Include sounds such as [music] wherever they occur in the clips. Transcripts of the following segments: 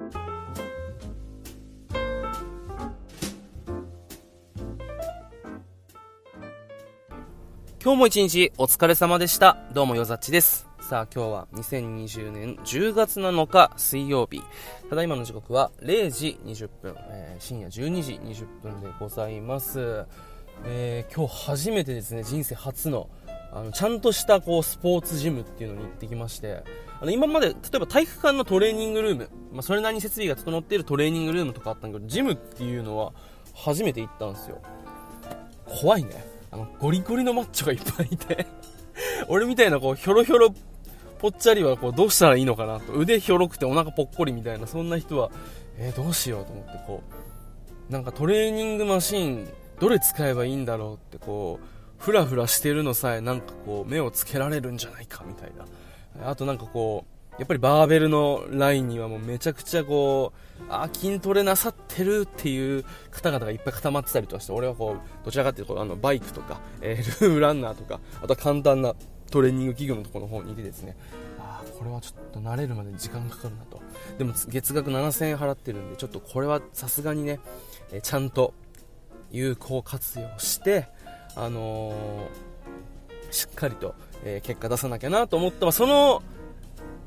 今日も一日お疲れ様でした。どうもよざっちです。さあ今日は2020年10月7日水曜日。ただいまの時刻は0時20分、えー、深夜12時20分でございます。えー、今日初めてですね、人生初のあのちゃんとしたこうスポーツジムっていうのに行ってきましてあの今まで例えば体育館のトレーニングルーム、まあ、それなりに設備が整っているトレーニングルームとかあったんだけどジムっていうのは初めて行ったんですよ怖いねあの、ゴリゴリのマッチョがいっぱいいて [laughs] 俺みたいなこう、ひょろひょろぽっちゃりはこう、どうしたらいいのかなと。腕ひょろくてお腹ぽっこりみたいな、そんな人は、えー、どうしようと思ってこう、なんかトレーニングマシーン、どれ使えばいいんだろうってこう、ふらふらしてるのさえなんかこう、目をつけられるんじゃないかみたいな。あとなんかこう、やっぱりバーベルのラインにはもうめちゃくちゃこう、あ、筋トレなさってるっていう方々がいっぱい固まってたりとかして、俺はこう、どちらかっていうとあのバイクとか、えー、[laughs] ルームランナーとか、あとは簡単なトレーニング器具のところの方にいてですね、あこれはちょっと慣れるまでに時間かかるなと。でも月額7000円払ってるんで、ちょっとこれはさすがにね、え、ちゃんと有効活用して、あのー、しっかりと、えー、結果出さなきゃなと思った、まあ、その、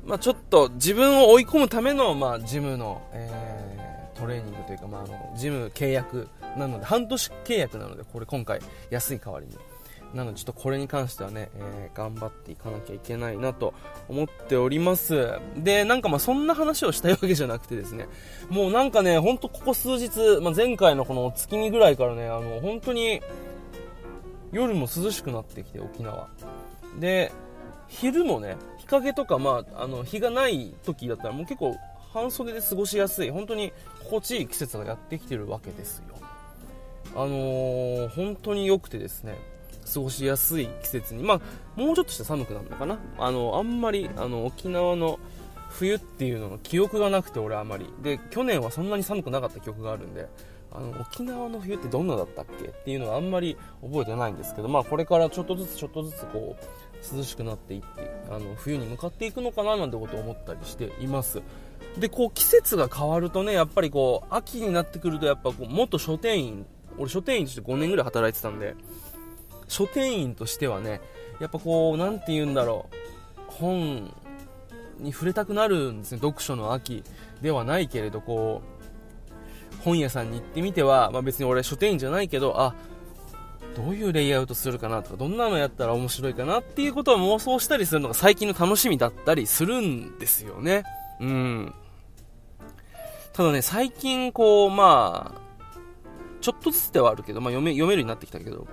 まあ、ちょっと自分を追い込むための、まあ、ジムの、えー、トレーニングというか、まあ、あのジム契約なので半年契約なのでこれ今回安い代わりに。なのでちょっとこれに関してはね、えー、頑張っていかなきゃいけないなと思っております。でなんかまあそんな話をしたいわけじゃなくてですねもうなんかねほんとここ数日、まあ、前回のこの月見ぐらいからねあの本当に夜も涼しくなってきて沖縄。で昼もね日陰とか、まあ、あの日がない時だったらもう結構半袖で過ごしやすい。本当に心地いい季節がやってきてるわけですよ。あのー、本当に良くてですね過ごしやすい季節に。まあもうちょっとして寒くなるのかな。あのあんまりあの沖縄の冬っていうのの記憶がなくて俺あまり。で去年はそんなに寒くなかった記憶があるんであの沖縄の冬ってどんなだったっけっていうのはあんまり覚えてないんですけど、まあ、これからちょっとずつちょっとずつこう涼しくなっていってあの冬に向かっていくのかななんてことを思ったりしています。でこう季節が変わるとねやっぱりこう秋になってくるとやっぱこう元書店員俺書店員として5年ぐらい働いてたんで書店員としてはねやっぱこう何て言うんだろう本に触れたくなるんですね読書の秋ではないけれどこう本屋さんに行ってみては、まあ、別に俺書店員じゃないけどあどういうレイアウトするかなとか、どんなのやったら面白いかなっていうことを妄想したりするのが最近の楽しみだったりするんですよね。うん。ただね、最近こう、まあ、ちょっとずつではあるけど、まあ読め、読めるようになってきたけど、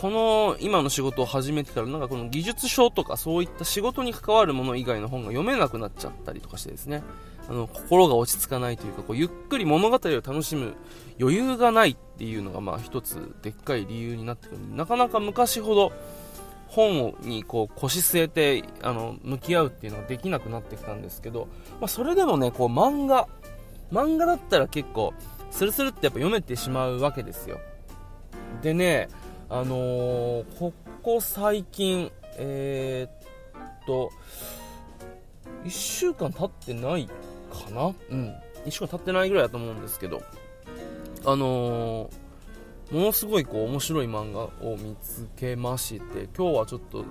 この今の仕事を始めてからなんかこの技術書とかそういった仕事に関わるもの以外の本が読めなくなっちゃったりとかしてですね。あの心が落ち着かないというかこうゆっくり物語を楽しむ余裕がないっていうのがまあ一つでっかい理由になってくるなかなか昔ほど本にこう腰据えてあの向き合うっていうのができなくなってきたんですけど、まあ、それでもねこう漫画漫画だったら結構スルスルってやっぱ読めてしまうわけですよ。でねあのー、ここ最近えー、っと1週間経ってないかな？うん。1週間経ってないぐらいだと思うんですけど、あのー、ものすごいこう面白い漫画を見つけまして、今日はちょっと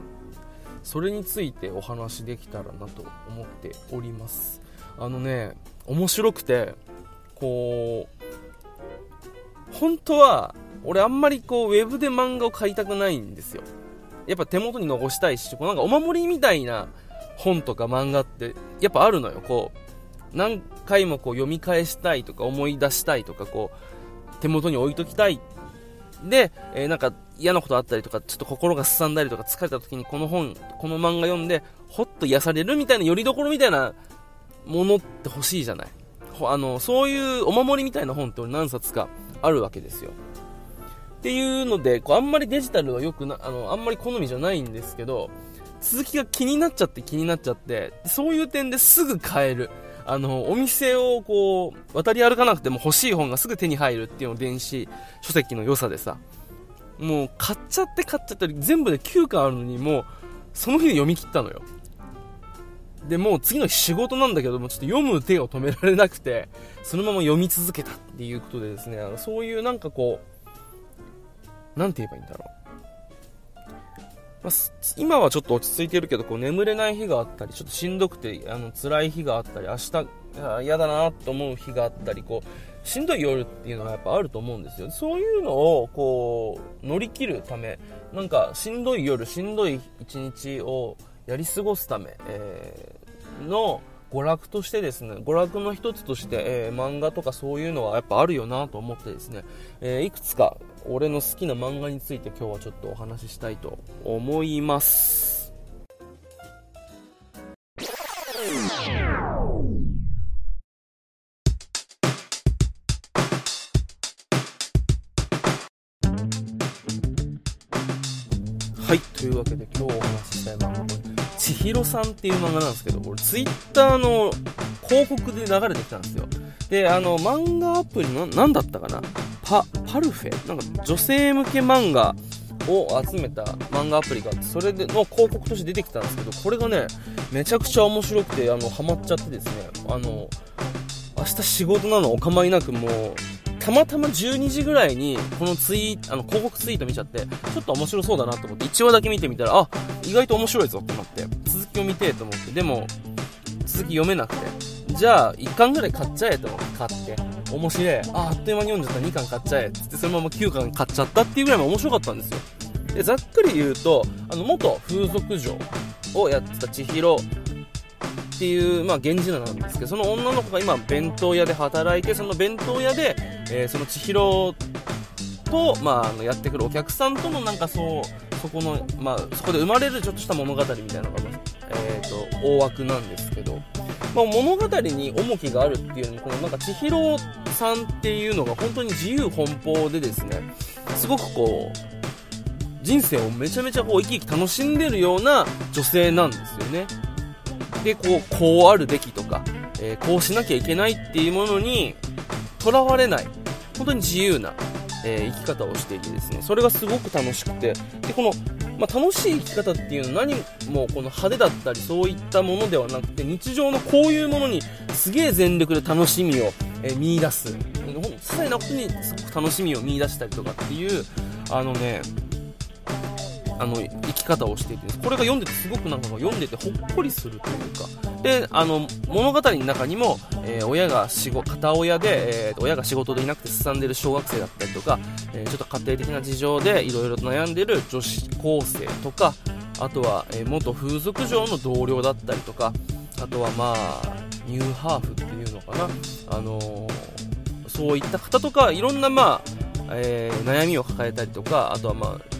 それについてお話できたらなと思っております。あのね、面白くて、こう、本当は、俺あんまりこう、ウェブで漫画を買いたくないんですよ。やっぱ手元に残したいし、こうなんかお守りみたいな本とか漫画って、やっぱあるのよ。こう、何回もこう読み返したいとか思い出したいとかこう手元に置いときたい。で、えー、なんか嫌なことあったりとかちょっと心がすさんだりとか疲れた時にこの本この漫画読んでほっと癒されるみたいなよりどころみたいなものって欲しいじゃない。あのそういうお守りみたいな本って俺何冊かあるわけですよ。っていうのでこうあんまりデジタルはよくなあのあんまり好みじゃないんですけど続きが気になっちゃって気になっちゃってそういう点ですぐ買える。あの、お店をこう、渡り歩かなくても欲しい本がすぐ手に入るっていうの電子書籍の良さでさ、もう買っちゃって買っちゃったり、全部で9巻あるのにもう、その日で読み切ったのよ。で、もう次の日仕事なんだけども、ちょっと読む手を止められなくて、そのまま読み続けたっていうことでですね、あのそういうなんかこう、なんて言えばいいんだろう。まあ、今はちょっと落ち着いてるけど、こう眠れない日があったり、ちょっとしんどくて、あの、辛い日があったり、明日、嫌だなと思う日があったり、こう、しんどい夜っていうのがやっぱあると思うんですよ。そういうのを、こう、乗り切るため、なんか、しんどい夜、しんどい一日をやり過ごすため、えー、の、娯楽としてですね、娯楽の一つとして、えー、漫画とかそういうのはやっぱあるよなと思ってですね、えー、いくつか俺の好きな漫画について今日はちょっとお話ししたいと思います。はい、というわけで今日お話ししたい漫画千尋さんっていう漫画なんですけど、これツイッターの広告で流れてきたんですよ。で、あの、漫画アプリの、なんだったかな？パ、パルフェ？なんか女性向け漫画を集めた漫画アプリがあって、それでの広告として出てきたんですけど、これがね、めちゃくちゃ面白くて、あの、ハマっちゃってですね、あの、明日仕事なの？お構いなくもう、たまたま12時ぐらいに、このツイあの、広告ツイート見ちゃって、ちょっと面白そうだなと思って、1話だけ見てみたら、あ、意外と面白いぞってなって、続きを見てと思って、でも、続き読めなくて、じゃあ、1巻ぐらい買っちゃえと思って買って、面白い。あ、あっという間に読んじゃった2巻買っちゃえ。つって、そのまま9巻買っちゃったっていうぐらい面白かったんですよ。で、ざっくり言うと、あの、元風俗嬢をやってた千尋っていう、まあ、源氏名なんですけど、その女の子が今、弁当屋で働いて、その弁当屋で、えー、その千尋と、まあ、あのやってくるお客さんとのなんかそう、そこの、まあ、そこで生まれるちょっとした物語みたいなのが、えーと、大枠なんですけど、まあ、物語に重きがあるっていうのもこのなんか千尋さんっていうのが本当に自由奔放でですねすごくこう人生をめちゃめちゃこう生き生き楽しんでるような女性なんですよね。でこうこうあるべきとか、えー、こうしなきゃいけないっていうものにとらわれない本当に自由な、えー、生き方をしていてですねそれがすごく楽しくてでこのまあ、楽しい生き方っていうのは何もこの派手だったりそういったものではなくて日常のこういうものにすげえ全力で楽しみを、えー、見出す。些細なことにすごく楽しみを見いだしたりとかっていうあのねあの生き方をしていてこれが読んでてすごくなんか読んでてほっこりするというか。であの物語の中にも、えー、親が仕事片親で、えー、親が仕事でいなくてすさんでる小学生だったりとか、えー、ちょっと家庭的な事情でいろいろ悩んでる女子高生とかあとは、え元風俗嬢の同僚だったりとかあとはまあニューハーフっていうのかな、あのそういった方とかいろんなまあ、え悩みを抱えたりとかあとはまあ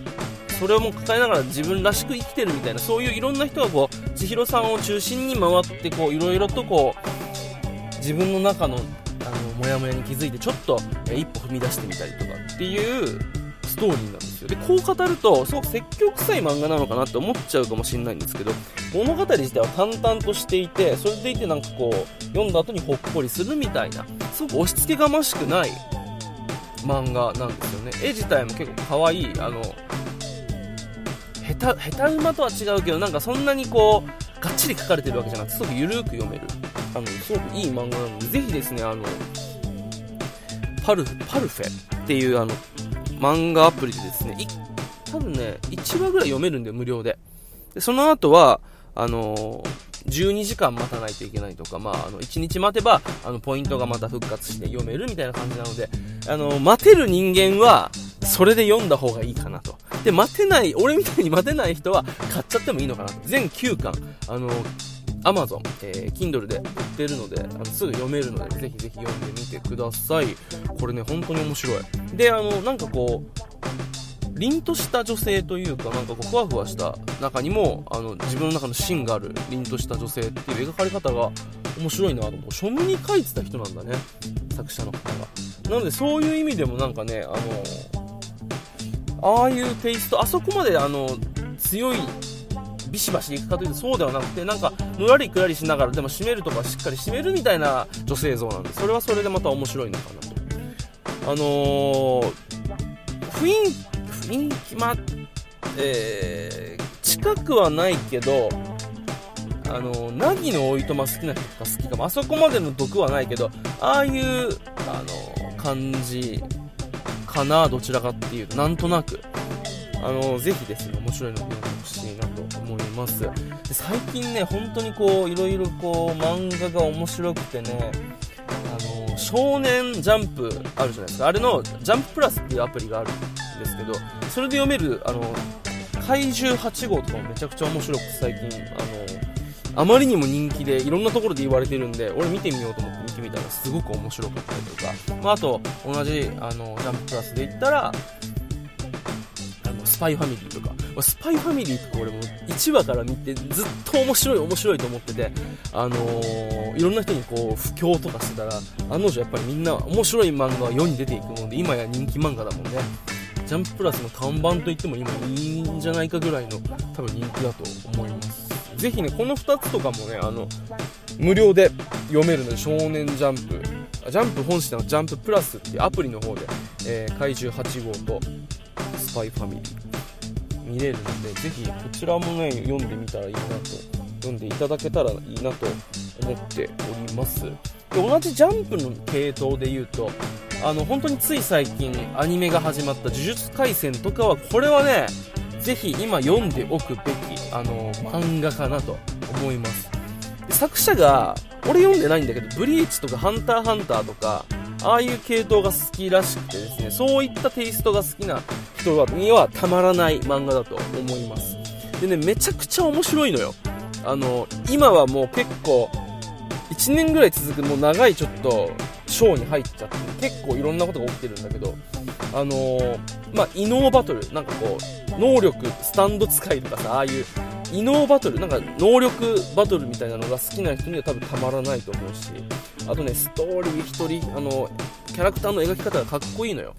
それをも抱えながら自分らしく生きてるみたいなそういういろんな人がこう千尋さんを中心に回ってこういろいろとこう自分の中のあのモヤモヤに気づいてちょっと、え一歩踏み出してみたりとかっていうストーリーなんですよでこう語るとすごく積極臭い漫画なのかなって思っちゃうかもしれないんですけど物語自体は淡々としていてそれでいてなんかこう読んだ後にほっこりするみたいなすごく押し付けがましくない漫画なんですよね。絵自体も結構可愛いあの下手下手馬とは違うけどなんかそんなにこうがっちり書かれてるわけじゃなくてすごく緩く読める。あのすごくいい漫画なのでぜひですねあのパルパルフェっていうあの漫画アプリでですね多分ね1話ぐらい読めるんで無料で。でその後はあの12時間待たないといけないとか、まあ、あの1日待てばあのポイントがまた復活して読めるみたいな感じなのであの待てる人間はそれで読んだ方がいいかなとで、待てない、俺みたいに待てない人は買っちゃってもいいのかなと。全9巻、あの、アマゾン、えー、Kindle で売ってるので、あのすぐ読めるので、ぜひぜひ読んでみてください。これね、本当に面白い。で、あの、なんかこう、凛とした女性というか、なんかこう、ふわふわした中にも、あの、自分の中の芯がある凛とした女性っていう描かれ方が面白いなと思う。書無に書いてた人なんだね。作者の方が。なので、そういう意味でもなんかね、あの、ああいうテイスト、あそこまであの強いビシバシいくかというとそうではなくてなんかぬらりくらりしながらでも締めるとかしっかり締めるみたいな女性像なんでそれはそれでまた面白いのかなとあのー、雰囲気雰囲気まえー、近くはないけどあの、ナギのおいとま好きな人とか好きかも。あそこまでの毒はないけど、ああいう、あの、感じかな、どちらかっていうと、なんとなく。あの、ぜひですね、面白いのを読んでほしいなと思います。で最近ね、本当にこう、いろいろこう、漫画が面白くてね、あの、少年ジャンプあるじゃないですか。あれの、ジャンププラスっていうアプリがあるんですけど、それで読める、あの、怪獣8号とかもめちゃくちゃ面白くて最近、あの、あまりにも人気でいろんなところで言われてるんで、俺見てみようと思っててみたらすごく面白かったりとか、まあ、あと、同じ、あの、ジャンププラスで言ったら、スパイファミリーとか、スパイファミリーとか俺も1話から見てずっと面白い面白いと思ってて、あのー、いろんな人にこう、不況とかしてたら、案の定やっぱりみんな面白い漫画は世に出ていくので、今や人気漫画だもんね。ジャンププラスの看板といっても今いいんじゃないかぐらいの多分人気だと思います。ぜひね、この2つとかもね、あの、無料で読めるので、少年ジャンプ、ジャンプ本誌のジャンププラスっていうアプリの方で、えー、怪獣8号とスパイファミリー、見れるのでぜひこちらもね読んでみたらいいなと読んでいただけたらいいなと思っております。で同じジャンプの系統で言うとあの本当につい最近アニメが始まった「呪術廻戦」とかはこれはねぜひ今読んでおくべきあの漫画かなと思います。作者が俺読んでないんだけどブリーチとかハンターハンターとかああいう系統が好きらしくてですねそういったテイストが好きな人にはたまらない漫画だと思います。でねめちゃくちゃ面白いのよ。あの今はもう結構1年ぐらい続くもう長いちょっとショーに入っちゃって結構いろんなことが起きてるんだけどあのー、まあ、異能バトルなんかこう能力スタンド使いとかさああいう異能バトルなんか能力バトルみたいなのが好きな人には多分たまらないと思うしあとねストーリー1人あのキャラクターの描き方がかっこいいのよ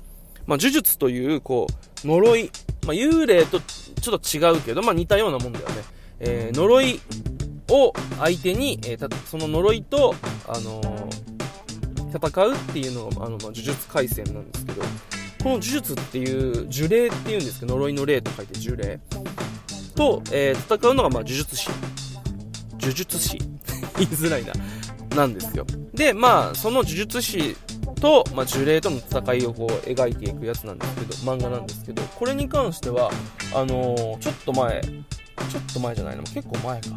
まあ、呪術という、こう、呪い、まあ、幽霊とちょっと違うけど、まあ、似たようなもんだよね。えー、呪いを相手に、えー、その呪いと、あのー、戦うっていうのが、あの、まあ、呪術廻戦なんですけど、この呪術っていう、呪霊っていうんですけど、呪いの霊と書いて呪霊。と、えー、戦うのが、まあ、呪術師。呪術師 [laughs] 言いづらいな。なんですよ。で、まあ、その呪術師と、まあ、呪霊との戦いをこう描いていくやつなんですけど、漫画なんですけど、これに関しては、あのー、ちょっと前、ちょっと前じゃないの、結構前か。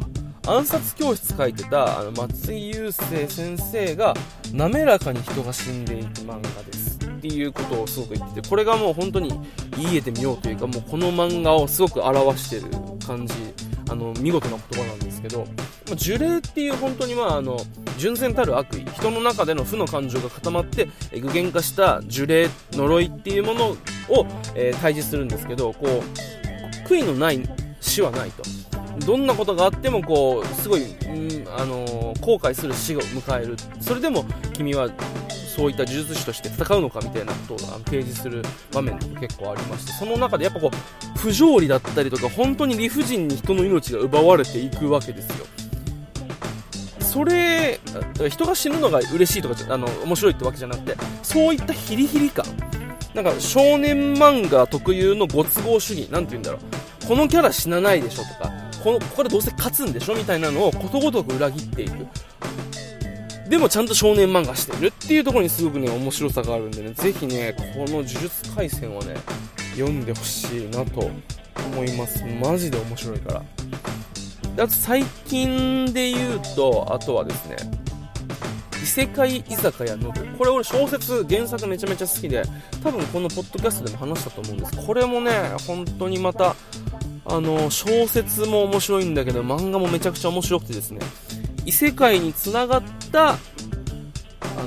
暗殺教室書いてた、あの、松井優生先生が、滑らかに人が死んでいく漫画です。っていうことをすごく言ってて、これがもう本当に言い得てみようというか、もうこの漫画をすごく表してる感じ、あの、見事な言葉なんですけど、呪霊っていう本当にまあ、あの、純然たる悪意人の中での負の感情が固まって具現化した呪霊呪いっていうものを、えー、対峙するんですけどこう悔いのない死はないと。どんなことがあってもこうすごい、うんあのー、後悔する死を迎える。それでも君はそういった呪術師として戦うのかみたいなことをあの提示する場面とか結構ありましてその中でやっぱこう不条理だったりとか本当に理不尽に人の命が奪われていくわけですよ。それ人が死ぬのが嬉しいとかあの面白いってわけじゃなくてそういったヒリヒリ感。なんか少年漫画特有のご都合主義。なんて言うんだろう。このキャラ死なないでしょとかこのここでどうせ勝つんでしょみたいなのをことごとく裏切っていく。でもちゃんと少年漫画してるっていうところにすごくね面白さがあるんでねぜひねこの呪術廻戦はね読んでほしいなと思います。マジで面白いから。であと最近で言うと、あとはですね、異世界居酒屋のこれ俺小説原作めちゃめちゃ好きで多分このポッドキャストでも話したと思うんです。これもね本当にまたあの小説も面白いんだけど漫画もめちゃくちゃ面白くてですね異世界につながったあ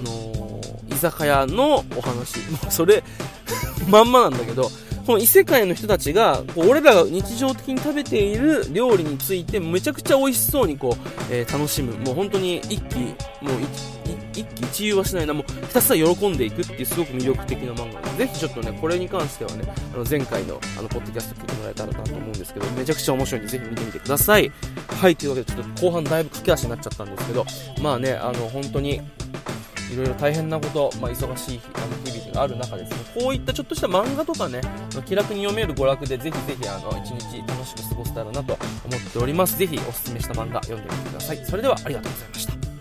の居酒屋のお話。もうそれ [laughs] まんまなんだけどこの異世界の人たちが、こう俺らが日常的に食べている料理についてめちゃくちゃ美味しそうにこう、えー、楽しむ。もう本当に一気、もう一気一遊はしないな、もうひたすら喜んでいくっていうすごく魅力的な漫画で、ぜひちょっとね、これに関してはね、あの前回のあの、ポッドキャスト聞いてもらえたらなと思うんですけど、めちゃくちゃ面白いんで、ぜひ見てみてください。はい、というわけでちょっと後半だいぶ駆け足になっちゃったんですけど、まあね、あの、本当に、いろいろ大変なこと、まあ、忙しい日々がある中ですね、こういったちょっとした漫画とかね、気楽に読める娯楽でぜひぜひあの一日楽しく過ごせたらなと思っております。ぜひおすすめした漫画読んでみてください。それではありがとうございました。